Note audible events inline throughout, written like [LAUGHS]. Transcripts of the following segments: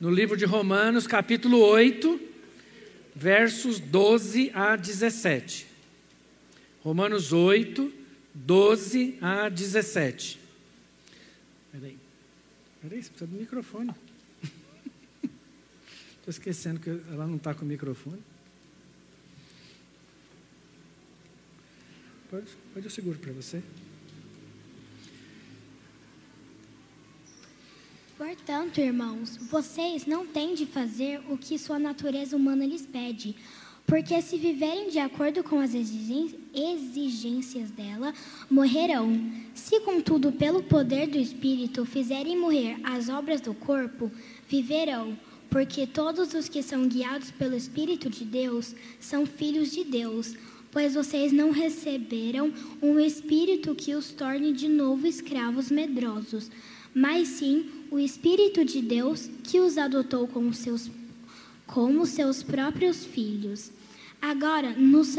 no livro de Romanos, capítulo 8, versos 12 a 17. Romanos 8, 12 a 17. Peraí. Peraí, você precisa do microfone. [LAUGHS] Estou esquecendo que ela não está com o microfone. Pode, pode eu seguro para você. Portanto, irmãos, vocês não têm de fazer o que sua natureza humana lhes pede, porque se viverem de acordo com as exigências dela, morrerão. Se, contudo, pelo poder do Espírito fizerem morrer as obras do corpo, viverão. Porque todos os que são guiados pelo Espírito de Deus são filhos de Deus. Pois vocês não receberam um espírito que os torne de novo escravos medrosos, mas sim o Espírito de Deus que os adotou como seus, como seus próprios filhos. Agora nos,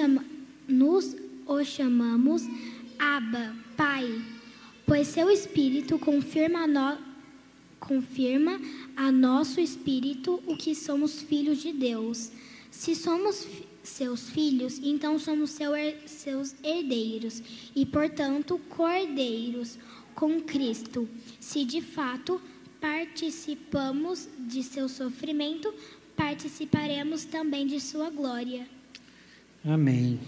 nos o chamamos Abba, Pai, pois seu Espírito confirma a, confirma a nosso Espírito o que somos filhos de Deus. Se somos seus filhos, então somos seu, seus herdeiros e, portanto, cordeiros com Cristo. Se de fato participamos de seu sofrimento, participaremos também de sua glória. Amém.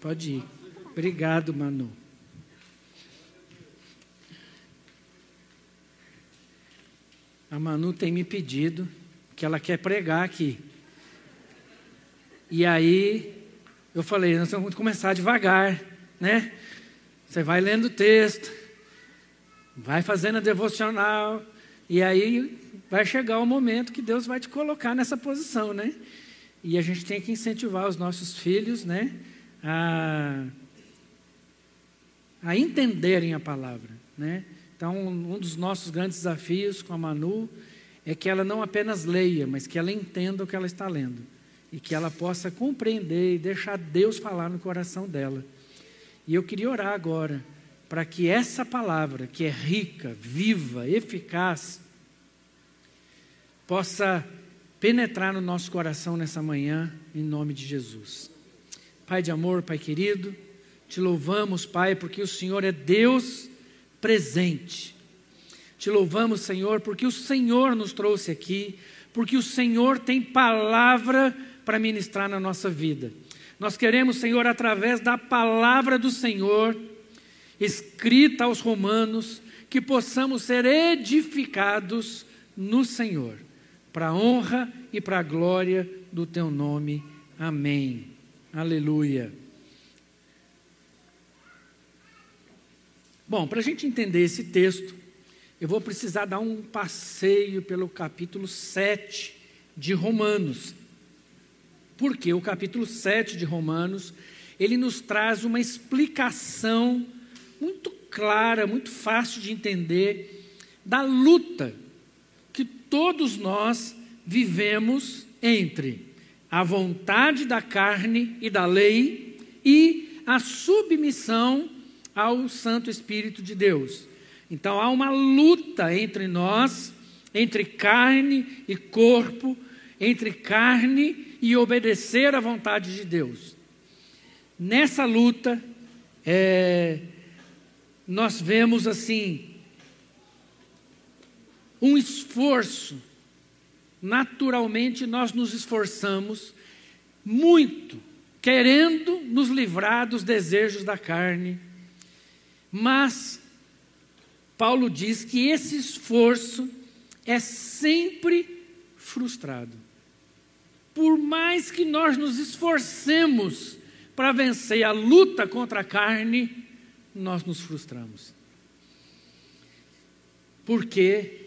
Pode ir. Obrigado, Manu. A Manu tem me pedido que ela quer pregar aqui. E aí eu falei, nós vamos começar devagar, né? Você vai lendo o texto, vai fazendo a devocional, e aí vai chegar o momento que Deus vai te colocar nessa posição, né? E a gente tem que incentivar os nossos filhos, né? A, a entenderem a palavra, né? Então, um dos nossos grandes desafios com a Manu é que ela não apenas leia, mas que ela entenda o que ela está lendo. E que ela possa compreender e deixar Deus falar no coração dela. E eu queria orar agora para que essa palavra, que é rica, viva, eficaz, possa penetrar no nosso coração nessa manhã, em nome de Jesus. Pai de amor, Pai querido, te louvamos, Pai, porque o Senhor é Deus presente. Te louvamos, Senhor, porque o Senhor nos trouxe aqui, porque o Senhor tem palavra para ministrar na nossa vida. Nós queremos, Senhor, através da palavra do Senhor, escrita aos Romanos, que possamos ser edificados no Senhor, para a honra e para a glória do Teu nome. Amém. Aleluia. Bom, para a gente entender esse texto, eu vou precisar dar um passeio pelo capítulo 7 de Romanos porque o capítulo 7 de Romanos, ele nos traz uma explicação muito clara, muito fácil de entender da luta que todos nós vivemos entre a vontade da carne e da lei e a submissão ao Santo Espírito de Deus. Então há uma luta entre nós, entre carne e corpo, entre carne e obedecer à vontade de Deus. Nessa luta, é, nós vemos assim, um esforço, naturalmente nós nos esforçamos muito, querendo nos livrar dos desejos da carne, mas Paulo diz que esse esforço é sempre frustrado por mais que nós nos esforcemos para vencer a luta contra a carne, nós nos frustramos. Porque,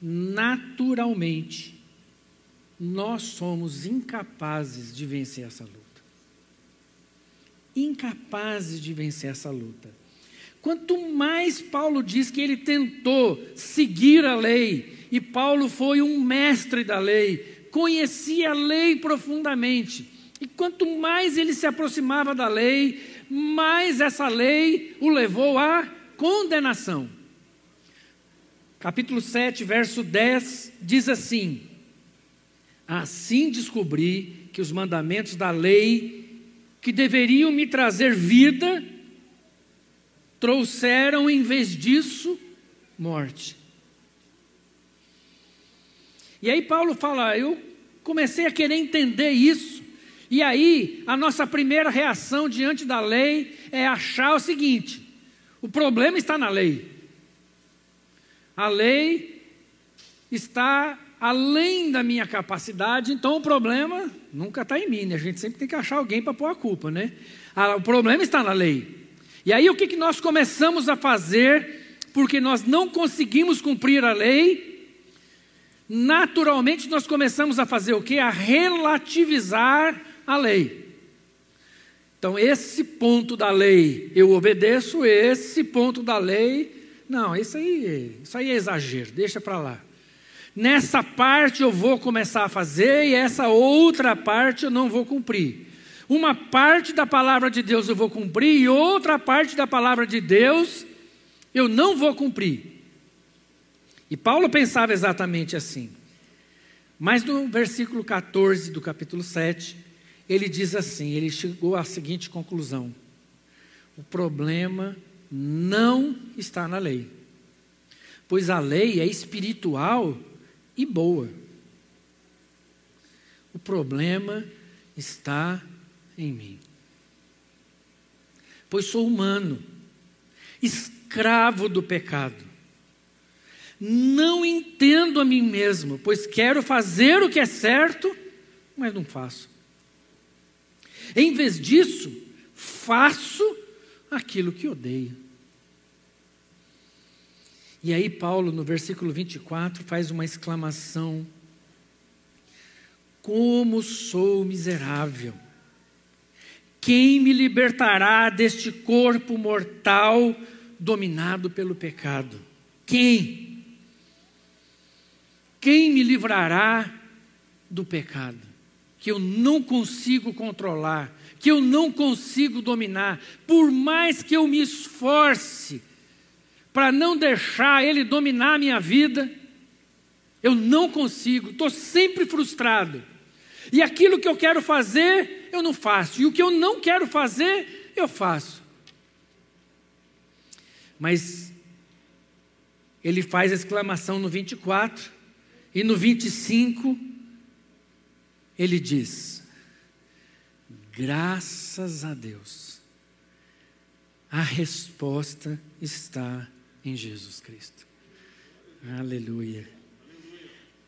naturalmente, nós somos incapazes de vencer essa luta. Incapazes de vencer essa luta. Quanto mais Paulo diz que ele tentou seguir a lei, e Paulo foi um mestre da lei, conhecia a lei profundamente. E quanto mais ele se aproximava da lei, mais essa lei o levou à condenação. capítulo 7, verso 10, diz assim: Assim descobri que os mandamentos da lei, que deveriam me trazer vida, trouxeram em vez disso morte. E aí Paulo fala: Eu comecei a querer entender isso. E aí, a nossa primeira reação diante da lei é achar o seguinte: o problema está na lei. A lei está além da minha capacidade, então o problema nunca está em mim, né? A gente sempre tem que achar alguém para pôr a culpa, né? Ah, o problema está na lei. E aí o que, que nós começamos a fazer, porque nós não conseguimos cumprir a lei, naturalmente nós começamos a fazer o que? A relativizar a lei. Então, esse ponto da lei eu obedeço, esse ponto da lei, não, isso aí, isso aí é exagero, deixa para lá. Nessa parte eu vou começar a fazer e essa outra parte eu não vou cumprir. Uma parte da palavra de Deus eu vou cumprir e outra parte da palavra de Deus eu não vou cumprir. E Paulo pensava exatamente assim. Mas no versículo 14 do capítulo 7, ele diz assim: ele chegou à seguinte conclusão: o problema não está na lei, pois a lei é espiritual e boa. O problema está em mim. Pois sou humano, escravo do pecado. Não entendo a mim mesmo, pois quero fazer o que é certo, mas não faço. Em vez disso, faço aquilo que odeio. E aí, Paulo, no versículo 24, faz uma exclamação: Como sou miserável! Quem me libertará deste corpo mortal dominado pelo pecado? Quem? Quem me livrará do pecado? Que eu não consigo controlar, que eu não consigo dominar, por mais que eu me esforce para não deixar ele dominar a minha vida. Eu não consigo, estou sempre frustrado. E aquilo que eu quero fazer, eu não faço. E o que eu não quero fazer, eu faço. Mas ele faz a exclamação no 24 e no 25 ele diz: Graças a Deus, a resposta está em Jesus Cristo. Aleluia.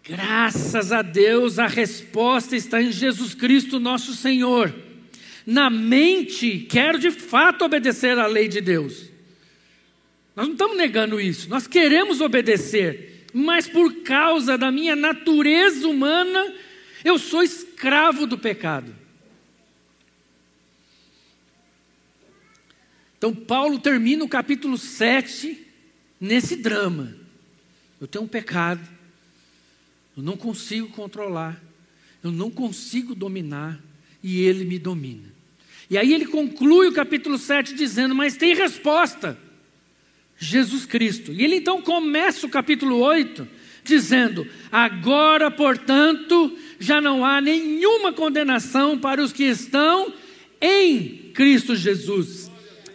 Graças a Deus, a resposta está em Jesus Cristo, nosso Senhor. Na mente, quero de fato obedecer à lei de Deus. Nós não estamos negando isso, nós queremos obedecer, mas por causa da minha natureza humana, eu sou escravo do pecado. Então, Paulo termina o capítulo 7 nesse drama. Eu tenho um pecado, eu não consigo controlar, eu não consigo dominar, e ele me domina. E aí ele conclui o capítulo 7 dizendo: Mas tem resposta, Jesus Cristo. E ele então começa o capítulo 8 dizendo: Agora, portanto, já não há nenhuma condenação para os que estão em Cristo Jesus.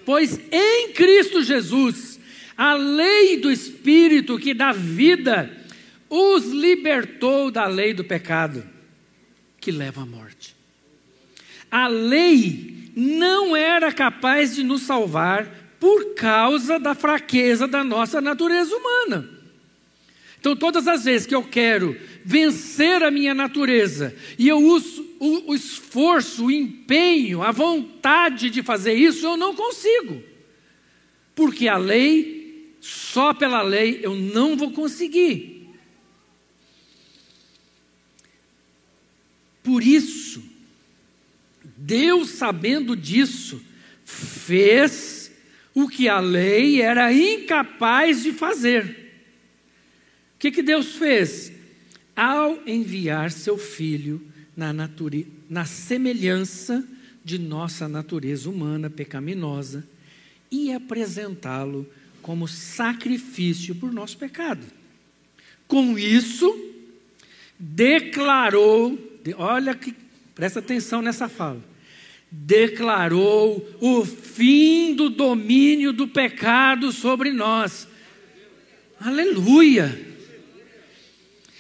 Pois em Cristo Jesus a lei do Espírito que dá vida os libertou da lei do pecado, que leva à morte. A lei não era capaz de nos salvar por causa da fraqueza da nossa natureza humana. Então, todas as vezes que eu quero vencer a minha natureza e eu uso o, o esforço, o empenho, a vontade de fazer isso, eu não consigo. Porque a lei só pela lei eu não vou conseguir. Por isso, Deus, sabendo disso, fez o que a lei era incapaz de fazer. O que, que Deus fez? Ao enviar seu filho na, nature... na semelhança de nossa natureza humana pecaminosa e apresentá-lo como sacrifício por nosso pecado. Com isso, declarou, olha que presta atenção nessa fala. Declarou o fim do domínio do pecado sobre nós. Aleluia!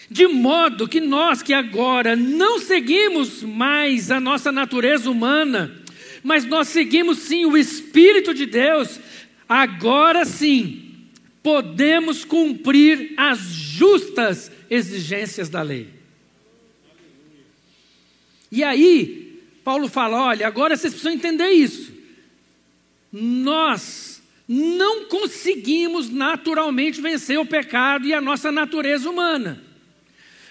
De modo que nós que agora não seguimos mais a nossa natureza humana, mas nós seguimos sim o Espírito de Deus, agora sim podemos cumprir as justas exigências da lei. E aí, Paulo fala: olha, agora vocês precisam entender isso. Nós não conseguimos naturalmente vencer o pecado e a nossa natureza humana.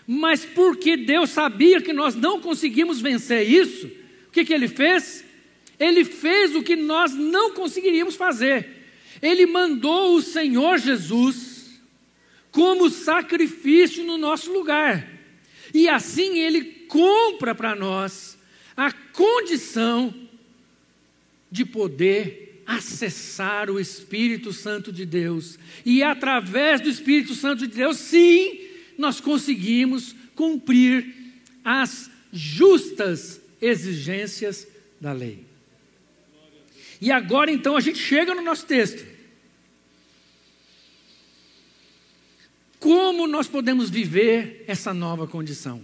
Mas porque Deus sabia que nós não conseguimos vencer isso, o que, que Ele fez? Ele fez o que nós não conseguiríamos fazer. Ele mandou o Senhor Jesus como sacrifício no nosso lugar. E assim Ele compra para nós a condição de poder acessar o Espírito Santo de Deus. E através do Espírito Santo de Deus, sim, nós conseguimos cumprir as justas exigências da lei. E agora então a gente chega no nosso texto. Como nós podemos viver essa nova condição?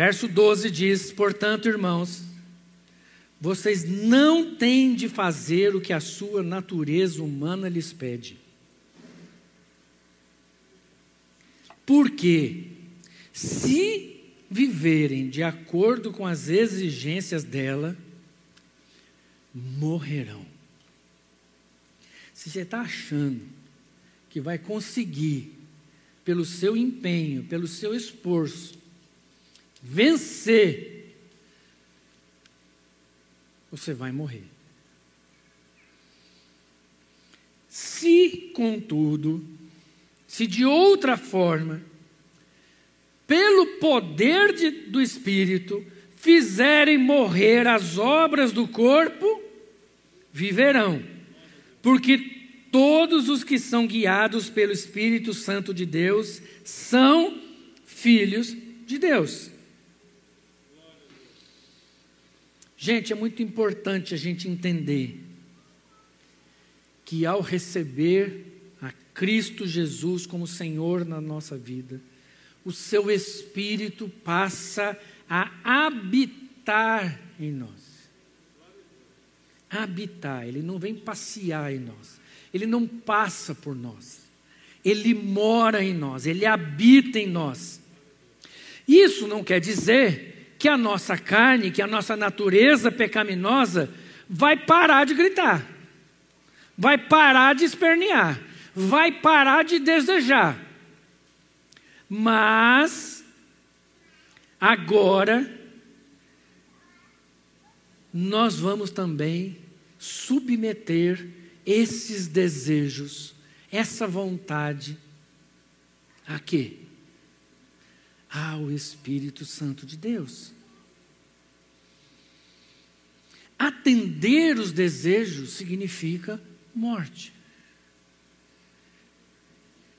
Verso 12 diz: Portanto, irmãos, vocês não têm de fazer o que a sua natureza humana lhes pede Porque se viverem de acordo com as exigências dela, morrerão. Se você está achando que vai conseguir, pelo seu empenho, pelo seu esforço, vencer, você vai morrer. Se, contudo, se de outra forma, pelo poder de, do Espírito, fizerem morrer as obras do corpo, viverão. Porque todos os que são guiados pelo Espírito Santo de Deus são filhos de Deus. Gente, é muito importante a gente entender que ao receber Cristo Jesus como Senhor na nossa vida, o seu Espírito passa a habitar em nós. Habitar, ele não vem passear em nós, ele não passa por nós, ele mora em nós, ele habita em nós. Isso não quer dizer que a nossa carne, que a nossa natureza pecaminosa vai parar de gritar, vai parar de espernear vai parar de desejar. Mas, agora, nós vamos também submeter esses desejos, essa vontade, a quê? Ao Espírito Santo de Deus. Atender os desejos significa morte.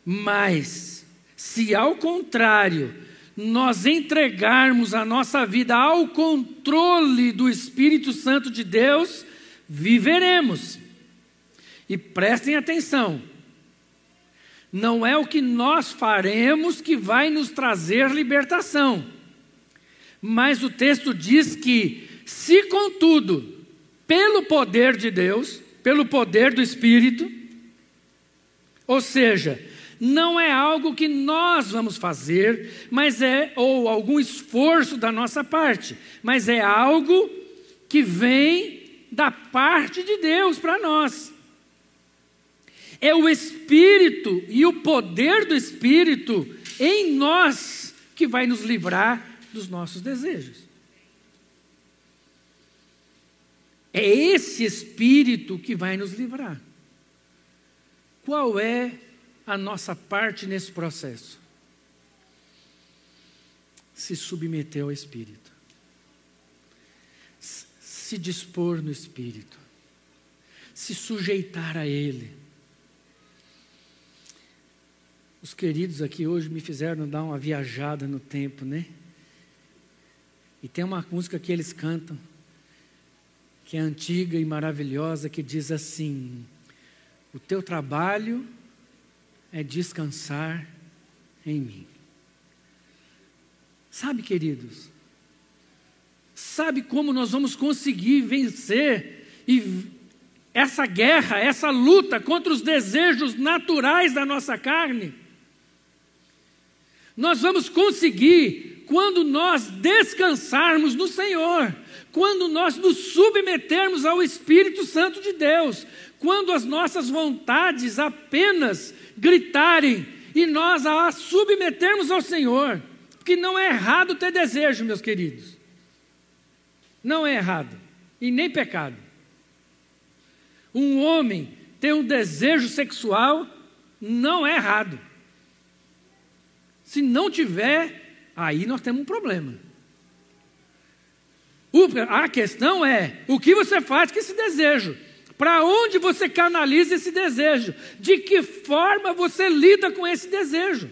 Mas, se ao contrário, nós entregarmos a nossa vida ao controle do Espírito Santo de Deus, viveremos. E prestem atenção, não é o que nós faremos que vai nos trazer libertação, mas o texto diz que, se contudo, pelo poder de Deus, pelo poder do Espírito, ou seja, não é algo que nós vamos fazer, mas é ou algum esforço da nossa parte, mas é algo que vem da parte de Deus para nós. É o Espírito e o poder do Espírito em nós que vai nos livrar dos nossos desejos. É esse Espírito que vai nos livrar. Qual é a nossa parte nesse processo? Se submeter ao Espírito, se dispor no Espírito, se sujeitar a Ele. Os queridos aqui hoje me fizeram dar uma viajada no tempo, né? E tem uma música que eles cantam, que é antiga e maravilhosa, que diz assim: O teu trabalho é descansar em mim. Sabe, queridos, sabe como nós vamos conseguir vencer e essa guerra, essa luta contra os desejos naturais da nossa carne? Nós vamos conseguir quando nós descansarmos no Senhor, quando nós nos submetermos ao Espírito Santo de Deus, quando as nossas vontades apenas gritarem e nós a submetermos ao Senhor. Porque não é errado ter desejo, meus queridos. Não é errado. E nem pecado. Um homem ter um desejo sexual não é errado. Se não tiver, aí nós temos um problema. A questão é: o que você faz com esse desejo? Para onde você canaliza esse desejo? De que forma você lida com esse desejo?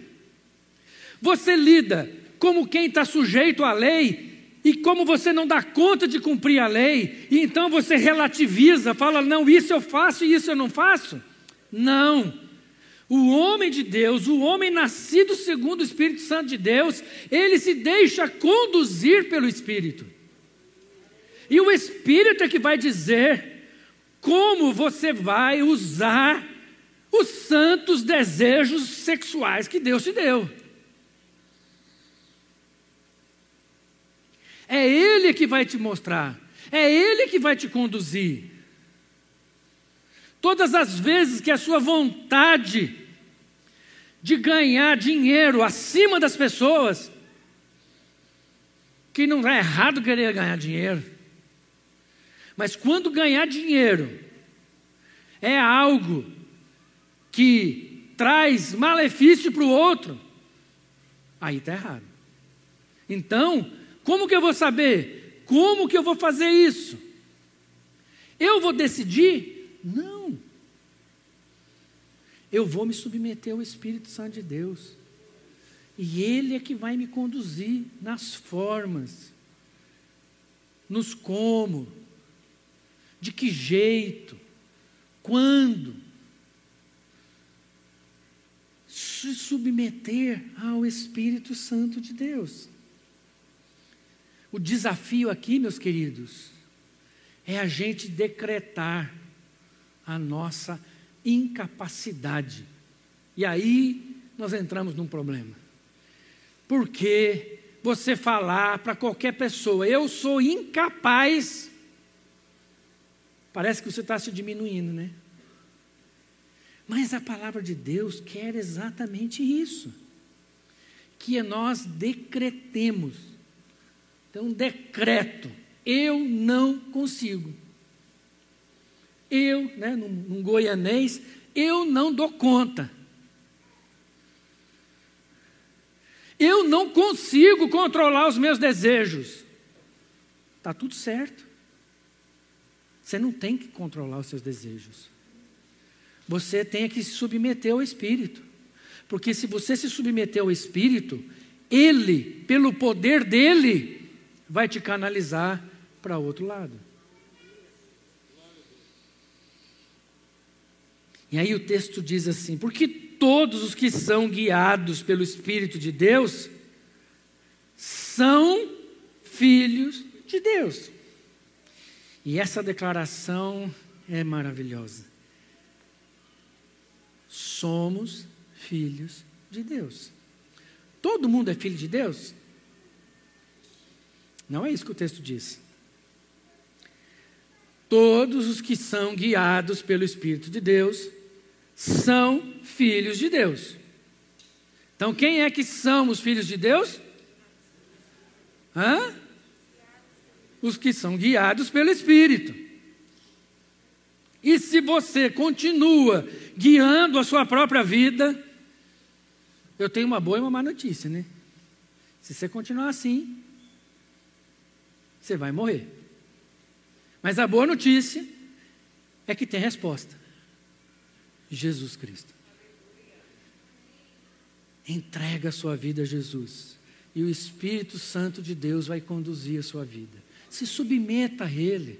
Você lida como quem está sujeito à lei e como você não dá conta de cumprir a lei, e então você relativiza, fala, não, isso eu faço e isso eu não faço? Não. O homem de Deus, o homem nascido segundo o Espírito Santo de Deus, ele se deixa conduzir pelo Espírito. E o Espírito é que vai dizer como você vai usar os santos desejos sexuais que Deus te deu. É Ele que vai te mostrar, é Ele que vai te conduzir. Todas as vezes que a sua vontade de ganhar dinheiro acima das pessoas, que não é errado querer ganhar dinheiro, mas quando ganhar dinheiro é algo que traz malefício para o outro, aí está errado. Então, como que eu vou saber? Como que eu vou fazer isso? Eu vou decidir? Não. Eu vou me submeter ao Espírito Santo de Deus. E Ele é que vai me conduzir nas formas, nos como, de que jeito? Quando? Se submeter ao Espírito Santo de Deus. O desafio aqui, meus queridos, é a gente decretar a nossa incapacidade. E aí nós entramos num problema. Porque você falar para qualquer pessoa, eu sou incapaz Parece que você está se diminuindo, né? Mas a palavra de Deus quer exatamente isso. Que nós decretemos. Então, decreto. Eu não consigo. Eu, né, num, num goianês, eu não dou conta. Eu não consigo controlar os meus desejos. Está tudo certo. Você não tem que controlar os seus desejos. Você tem que se submeter ao Espírito. Porque se você se submeter ao Espírito, Ele, pelo poder dele, vai te canalizar para outro lado. E aí o texto diz assim: porque todos os que são guiados pelo Espírito de Deus são filhos de Deus. E essa declaração é maravilhosa. Somos filhos de Deus. Todo mundo é filho de Deus? Não é isso que o texto diz. Todos os que são guiados pelo Espírito de Deus são filhos de Deus. Então, quem é que são os filhos de Deus? Hã? os que são guiados pelo Espírito. E se você continua guiando a sua própria vida, eu tenho uma boa e uma má notícia, né? Se você continuar assim, você vai morrer. Mas a boa notícia é que tem resposta: Jesus Cristo. Entrega a sua vida a Jesus. E o Espírito Santo de Deus vai conduzir a sua vida. Se submeta a Ele.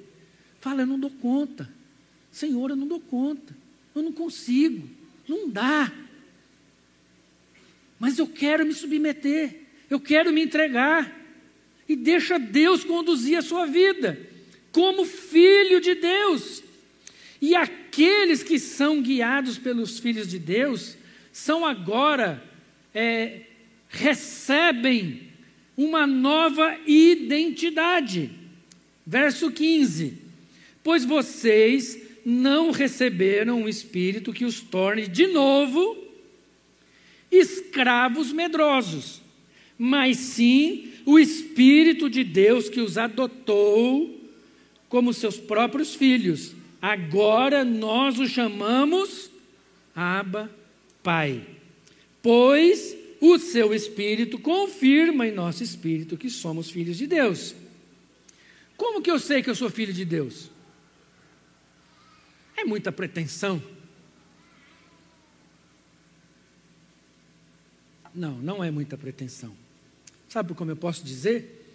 Fala, eu não dou conta. Senhor, eu não dou conta. Eu não consigo. Não dá. Mas eu quero me submeter. Eu quero me entregar. E deixa Deus conduzir a sua vida. Como filho de Deus. E aqueles que são guiados pelos filhos de Deus são agora, é, recebem uma nova identidade. Verso 15: Pois vocês não receberam um espírito que os torne de novo escravos medrosos, mas sim o Espírito de Deus que os adotou como seus próprios filhos. Agora nós o chamamos Abba Pai. Pois o seu Espírito confirma em nosso espírito que somos filhos de Deus. Como que eu sei que eu sou filho de Deus? É muita pretensão. Não, não é muita pretensão. Sabe como eu posso dizer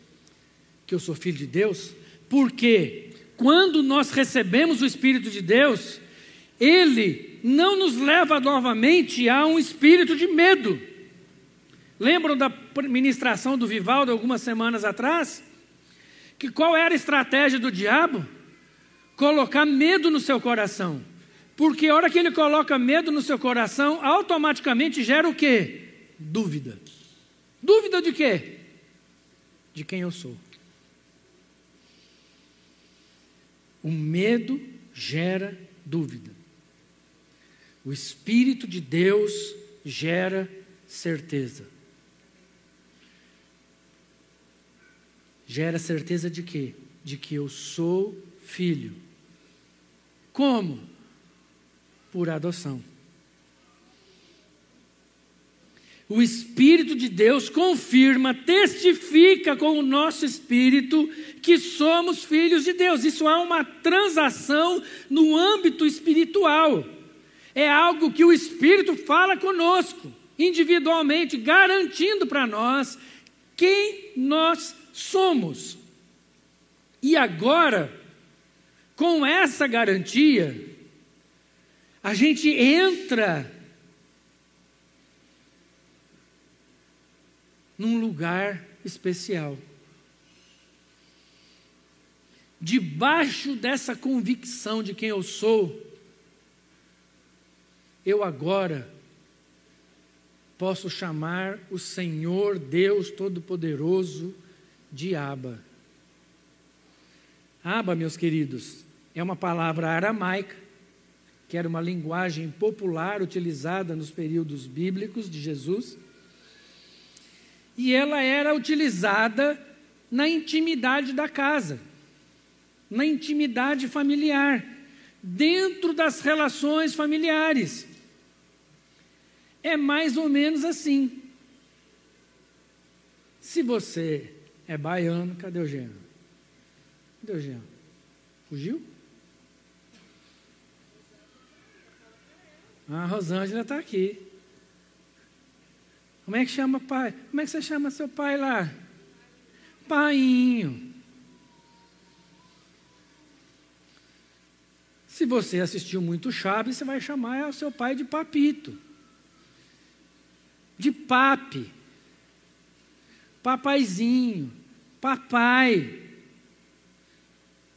que eu sou filho de Deus? Porque quando nós recebemos o Espírito de Deus, ele não nos leva novamente a um espírito de medo. Lembram da ministração do Vivaldo algumas semanas atrás? Que qual era a estratégia do diabo? Colocar medo no seu coração. Porque a hora que ele coloca medo no seu coração, automaticamente gera o quê? Dúvida. Dúvida de quê? De quem eu sou. O medo gera dúvida. O Espírito de Deus gera certeza. Gera certeza de quê? De que eu sou filho. Como? Por adoção. O Espírito de Deus confirma, testifica com o nosso espírito que somos filhos de Deus. Isso é uma transação no âmbito espiritual. É algo que o Espírito fala conosco, individualmente, garantindo para nós quem nós somos. E agora, com essa garantia, a gente entra num lugar especial. Debaixo dessa convicção de quem eu sou, eu agora posso chamar o Senhor Deus Todo-Poderoso de Aba. Aba, meus queridos, é uma palavra aramaica, que era uma linguagem popular utilizada nos períodos bíblicos de Jesus e ela era utilizada na intimidade da casa, na intimidade familiar, dentro das relações familiares. É mais ou menos assim. Se você é baiano, cadê o Jean? Cadê o Jean? Fugiu? Ah, a Rosângela está aqui. Como é que chama pai? Como é que você chama seu pai lá? Painho. Se você assistiu muito Chaves, você vai chamar o seu pai de papito. De papi. Papaizinho. Papai.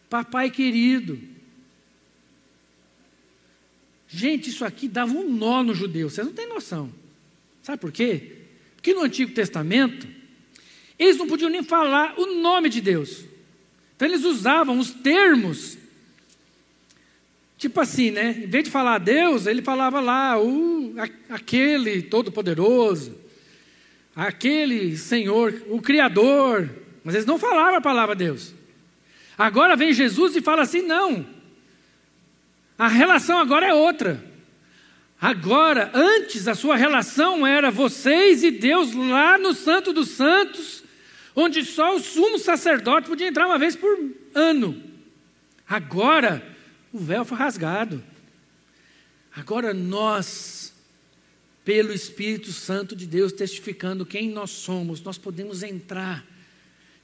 Papai querido. Gente, isso aqui dava um nó no judeu, vocês não têm noção. Sabe por quê? Porque no Antigo Testamento, eles não podiam nem falar o nome de Deus. Então eles usavam os termos. Tipo assim, né? Em vez de falar Deus, ele falava lá, o, aquele todo-poderoso, aquele Senhor, o Criador. Mas eles não falavam a palavra Deus. Agora vem Jesus e fala assim: não. A relação agora é outra. Agora, antes a sua relação era vocês e Deus lá no Santo dos Santos, onde só o sumo sacerdote podia entrar uma vez por ano. Agora, o véu foi rasgado. Agora nós, pelo Espírito Santo de Deus, testificando quem nós somos, nós podemos entrar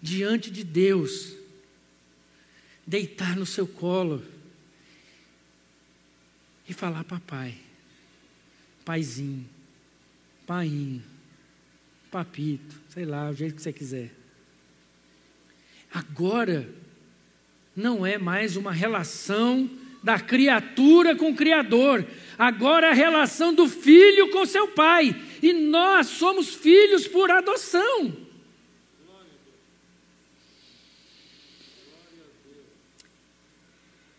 diante de Deus, deitar no seu colo e falar: Papai, Paizinho, Painho, Papito, sei lá, o jeito que você quiser. Agora, não é mais uma relação da criatura com o Criador, agora é a relação do filho com seu pai, e nós somos filhos por adoção.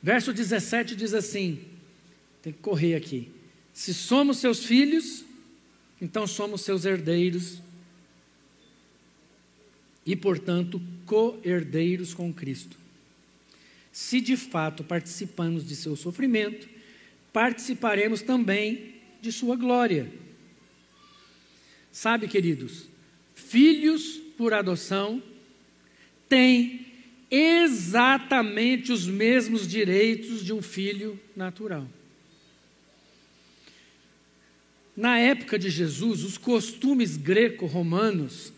Verso 17 diz assim: tem que correr aqui. Se somos seus filhos, então somos seus herdeiros e, portanto, co-herdeiros com Cristo. Se de fato participamos de seu sofrimento, participaremos também de sua glória. Sabe, queridos, filhos por adoção têm exatamente os mesmos direitos de um filho natural. Na época de Jesus, os costumes greco-romanos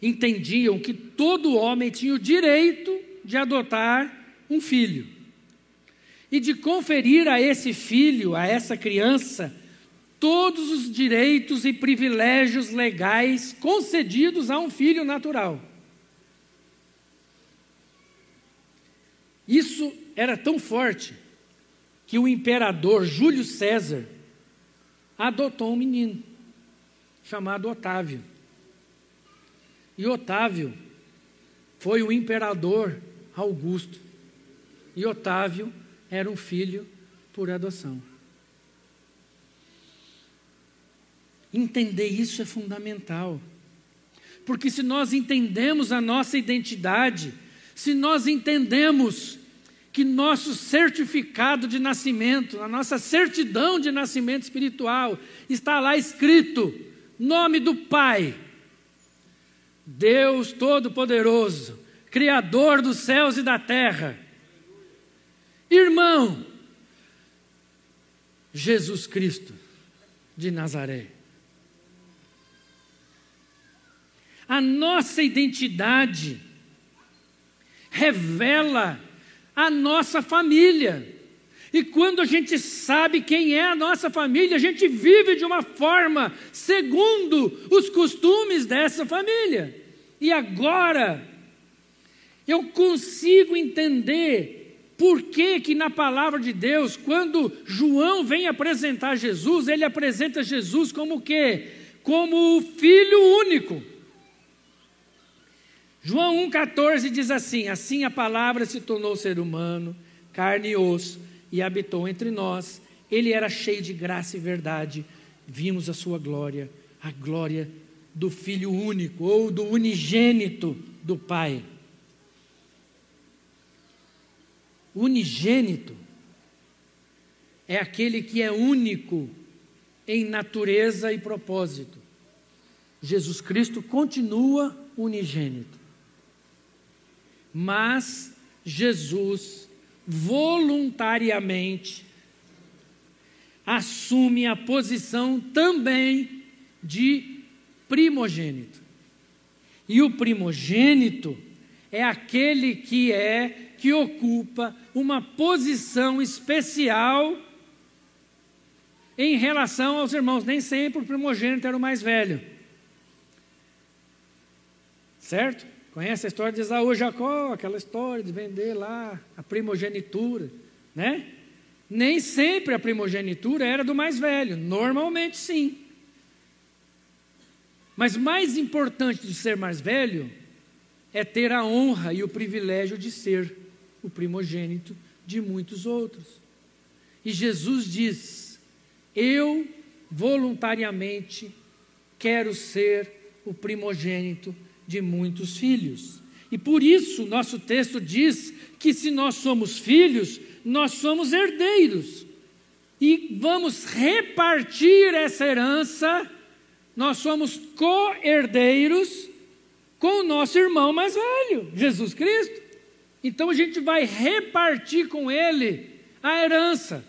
entendiam que todo homem tinha o direito de adotar um filho e de conferir a esse filho, a essa criança, todos os direitos e privilégios legais concedidos a um filho natural. Isso era tão forte que o imperador Júlio César adotou um menino chamado Otávio. E Otávio foi o imperador Augusto. E Otávio era um filho por adoção. Entender isso é fundamental. Porque se nós entendemos a nossa identidade, se nós entendemos que nosso certificado de nascimento, a nossa certidão de nascimento espiritual, está lá escrito: nome do Pai, Deus Todo-Poderoso, Criador dos céus e da terra. Irmão, Jesus Cristo de Nazaré. A nossa identidade revela a nossa família. E quando a gente sabe quem é a nossa família, a gente vive de uma forma segundo os costumes dessa família. E agora, eu consigo entender por que, que na palavra de Deus, quando João vem apresentar Jesus, ele apresenta Jesus como o quê? Como o filho único. João 1,14 diz assim: Assim a palavra se tornou ser humano, carne e osso, e habitou entre nós. Ele era cheio de graça e verdade. Vimos a sua glória, a glória do Filho único, ou do unigênito do Pai. Unigênito é aquele que é único em natureza e propósito. Jesus Cristo continua unigênito. Mas Jesus voluntariamente assume a posição também de primogênito. E o primogênito é aquele que é que ocupa uma posição especial em relação aos irmãos. Nem sempre o primogênito era o mais velho. Certo? Conhece a história de Esaú e Jacó, aquela história de vender lá a primogenitura, né? Nem sempre a primogenitura era do mais velho, normalmente sim. Mas mais importante de ser mais velho é ter a honra e o privilégio de ser o primogênito de muitos outros. E Jesus diz: Eu voluntariamente quero ser o primogênito de muitos filhos. E por isso, nosso texto diz que se nós somos filhos, nós somos herdeiros. E vamos repartir essa herança, nós somos co-herdeiros com o nosso irmão mais velho, Jesus Cristo. Então a gente vai repartir com ele a herança.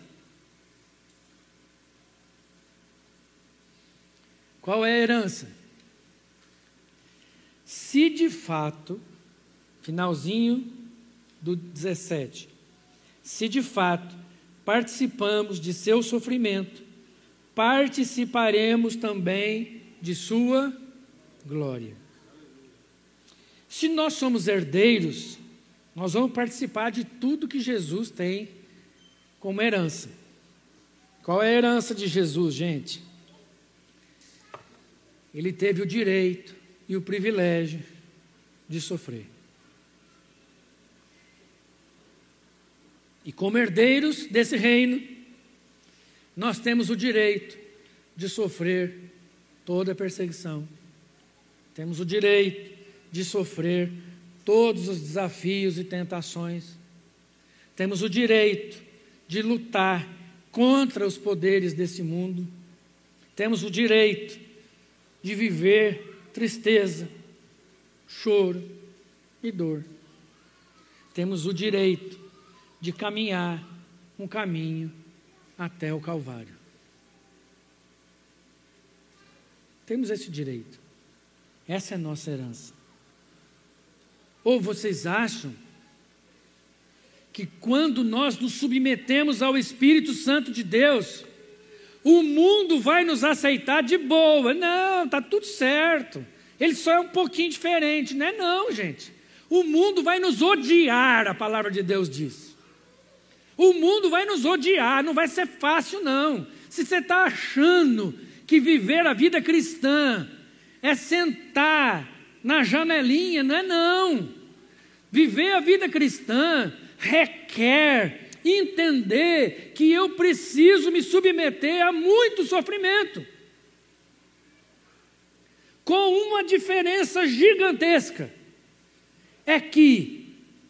Qual é a herança? Se de fato, finalzinho do 17, se de fato participamos de seu sofrimento, participaremos também de sua glória. Se nós somos herdeiros, nós vamos participar de tudo que Jesus tem como herança. Qual é a herança de Jesus, gente? Ele teve o direito e o privilégio de sofrer. E como herdeiros desse reino, nós temos o direito de sofrer toda a perseguição. Temos o direito de sofrer todos os desafios e tentações. Temos o direito de lutar contra os poderes desse mundo. Temos o direito de viver tristeza, choro e dor. Temos o direito de caminhar um caminho até o Calvário. Temos esse direito. Essa é a nossa herança. Ou vocês acham que quando nós nos submetemos ao Espírito Santo de Deus, o mundo vai nos aceitar de boa? Não, está tudo certo. Ele só é um pouquinho diferente, não é não, gente. O mundo vai nos odiar, a palavra de Deus diz. O mundo vai nos odiar, não vai ser fácil, não. Se você está achando que viver a vida cristã é sentar na janelinha, não é não. Viver a vida cristã requer entender que eu preciso me submeter a muito sofrimento. Com uma diferença gigantesca. É que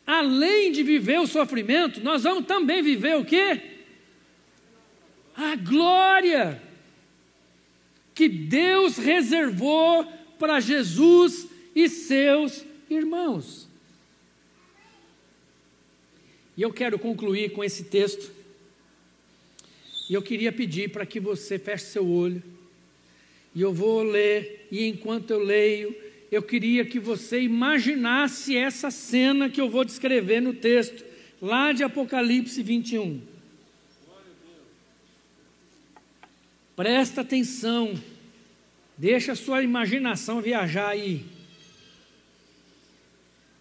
além de viver o sofrimento, nós vamos também viver o quê? A glória que Deus reservou para Jesus e seus irmãos. E eu quero concluir com esse texto. E eu queria pedir para que você feche seu olho. E eu vou ler, e enquanto eu leio, eu queria que você imaginasse essa cena que eu vou descrever no texto, lá de Apocalipse 21. Presta atenção, deixa a sua imaginação viajar aí.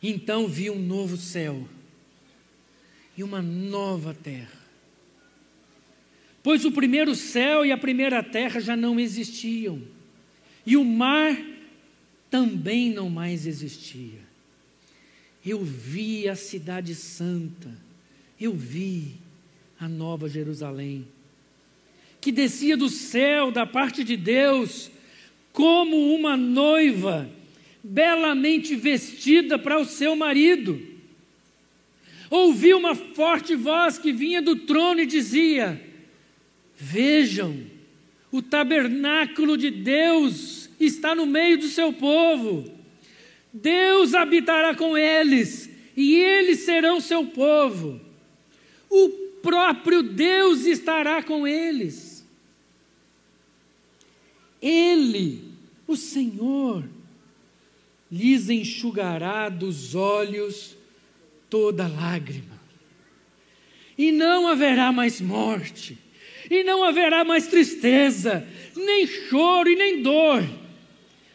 Então vi um novo céu e uma nova terra. Pois o primeiro céu e a primeira terra já não existiam, e o mar também não mais existia. Eu vi a Cidade Santa, eu vi a Nova Jerusalém, que descia do céu da parte de Deus, como uma noiva, belamente vestida para o seu marido. Ouvi uma forte voz que vinha do trono e dizia: Vejam, o tabernáculo de Deus está no meio do seu povo. Deus habitará com eles, e eles serão seu povo. O próprio Deus estará com eles. Ele, o Senhor, lhes enxugará dos olhos toda lágrima. E não haverá mais morte, e não haverá mais tristeza, nem choro e nem dor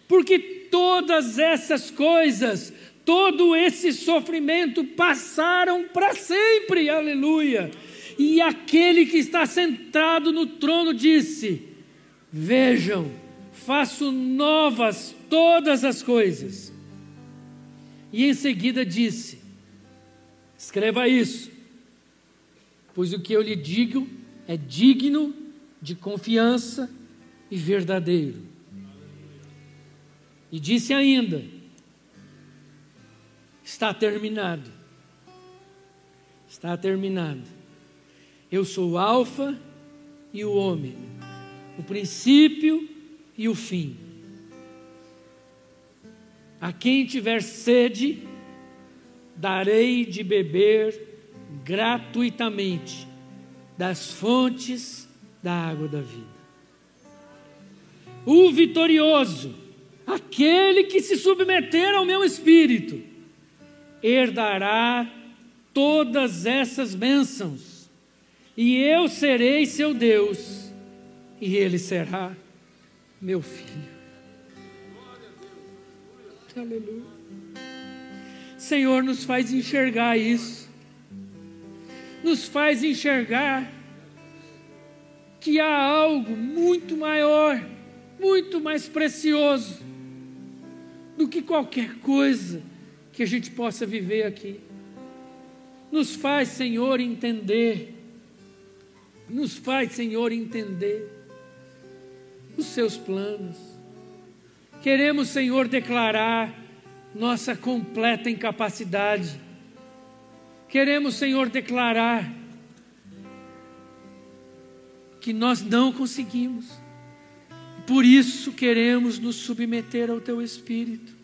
porque todas essas coisas, todo esse sofrimento passaram para sempre, aleluia. E aquele que está sentado no trono disse: Vejam, faço novas todas as coisas. E em seguida disse: Escreva isso, pois o que eu lhe digo é digno de confiança e verdadeiro. E disse ainda: Está terminado. Está terminado. Eu sou o Alfa e o Ômega, o princípio e o fim. A quem tiver sede, darei de beber gratuitamente das fontes da água da vida. o vitorioso, aquele que se submeter ao meu espírito, herdará todas essas bênçãos, e eu serei seu Deus, e ele será meu filho. Aleluia. Senhor, nos faz enxergar isso, nos faz enxergar que há algo muito maior, muito mais precioso do que qualquer coisa que a gente possa viver aqui. Nos faz, Senhor, entender, nos faz, Senhor, entender os seus planos. Queremos, Senhor, declarar nossa completa incapacidade. Queremos, Senhor, declarar que nós não conseguimos. Por isso queremos nos submeter ao Teu Espírito.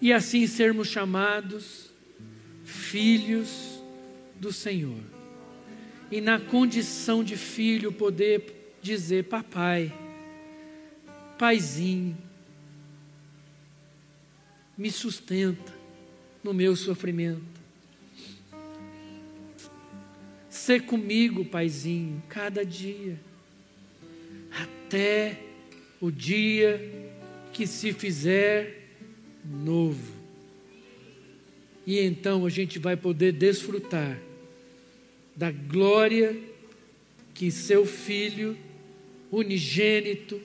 E assim sermos chamados filhos do Senhor. E na condição de filho poder dizer: Papai, Paizinho, me sustenta no meu sofrimento ser comigo, Paizinho, cada dia, até o dia que se fizer novo. E então a gente vai poder desfrutar da glória que seu filho unigênito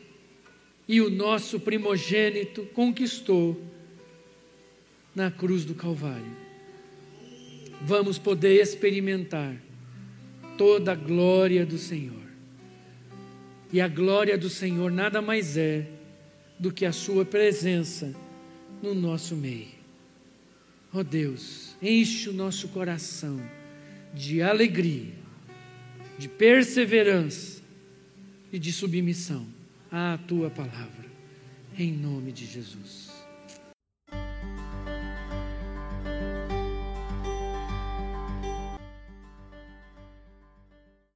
e o nosso primogênito conquistou na cruz do Calvário. Vamos poder experimentar toda a glória do Senhor. E a glória do Senhor nada mais é do que a Sua presença no nosso meio. Ó oh Deus, enche o nosso coração de alegria, de perseverança e de submissão à Tua palavra, em nome de Jesus.